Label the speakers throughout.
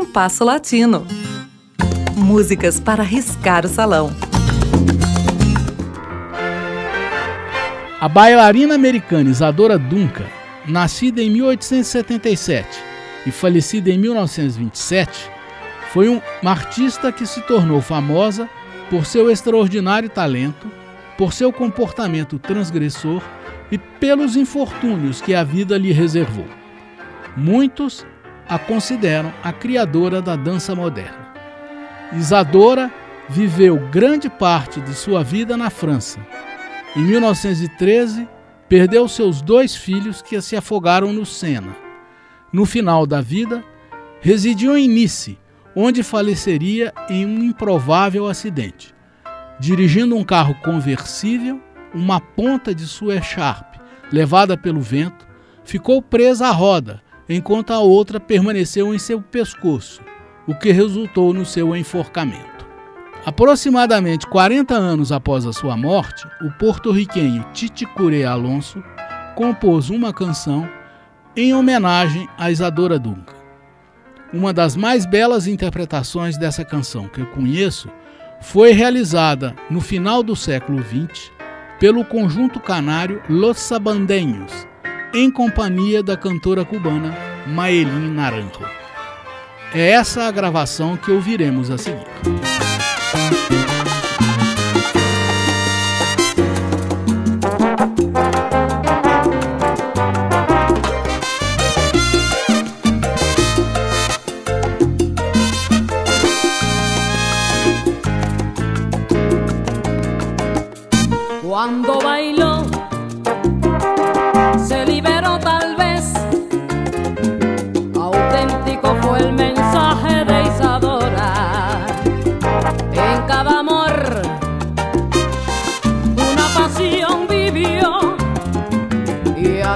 Speaker 1: Compasso Latino. Músicas para riscar o salão.
Speaker 2: A bailarina americana Isadora Duncan, nascida em 1877 e falecida em 1927, foi uma artista que se tornou famosa por seu extraordinário talento, por seu comportamento transgressor e pelos infortúnios que a vida lhe reservou. Muitos a consideram a criadora da dança moderna. Isadora viveu grande parte de sua vida na França em 1913, perdeu seus dois filhos que se afogaram no Sena. No final da vida, residiu em Nice, onde faleceria em um improvável acidente. Dirigindo um carro conversível, uma ponta de sua echarpe, levada pelo vento, ficou presa à roda, enquanto a outra permaneceu em seu pescoço, o que resultou no seu enforcamento. Aproximadamente 40 anos após a sua morte, o porto-riquenho Titi Curé Alonso compôs uma canção em homenagem a Isadora Duncan. Uma das mais belas interpretações dessa canção que eu conheço foi realizada no final do século XX pelo conjunto canário Los Sabandeños, em companhia da cantora cubana Maelin Naranjo. É essa a gravação que ouviremos a seguir.
Speaker 3: Cuando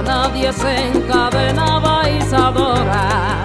Speaker 3: nadie se encadenaba Isadora.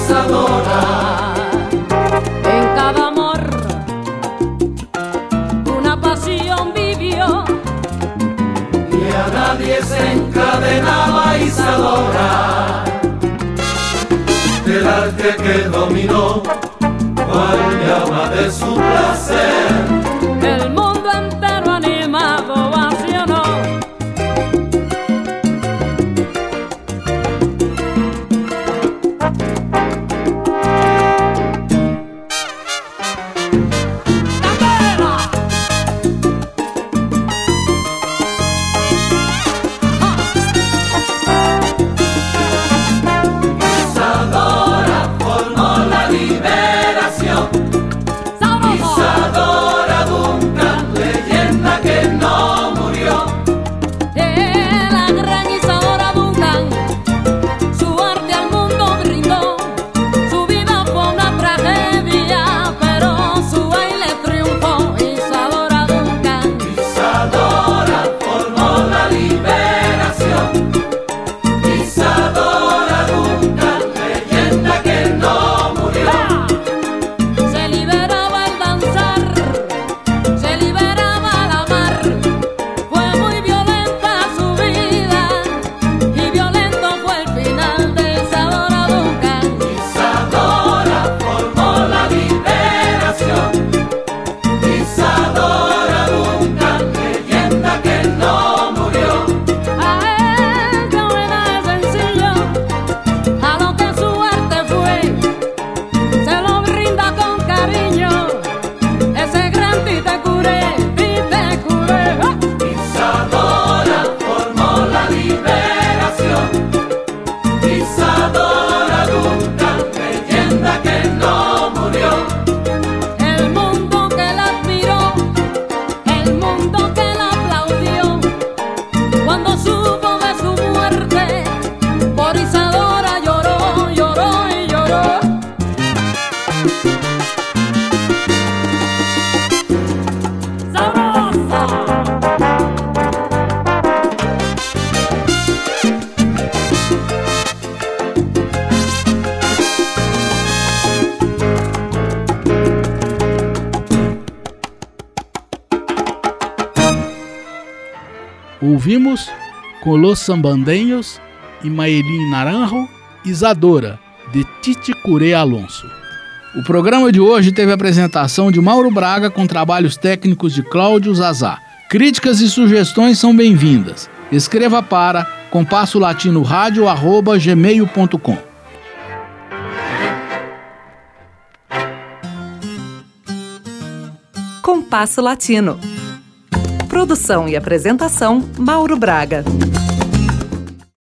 Speaker 4: encadenaba Isadora. El arte que dominó, cual llama de su no.
Speaker 2: Ouvimos com Los Sambandenhos e Maelin Naranjo, Isadora, de Titi Curé Alonso. O programa de hoje teve a apresentação de Mauro Braga com trabalhos técnicos de Cláudio Zazá. Críticas e sugestões são bem-vindas. Escreva para compasso latino rádio arroba gmail.com.
Speaker 1: Compasso Latino. Produção e apresentação Mauro Braga.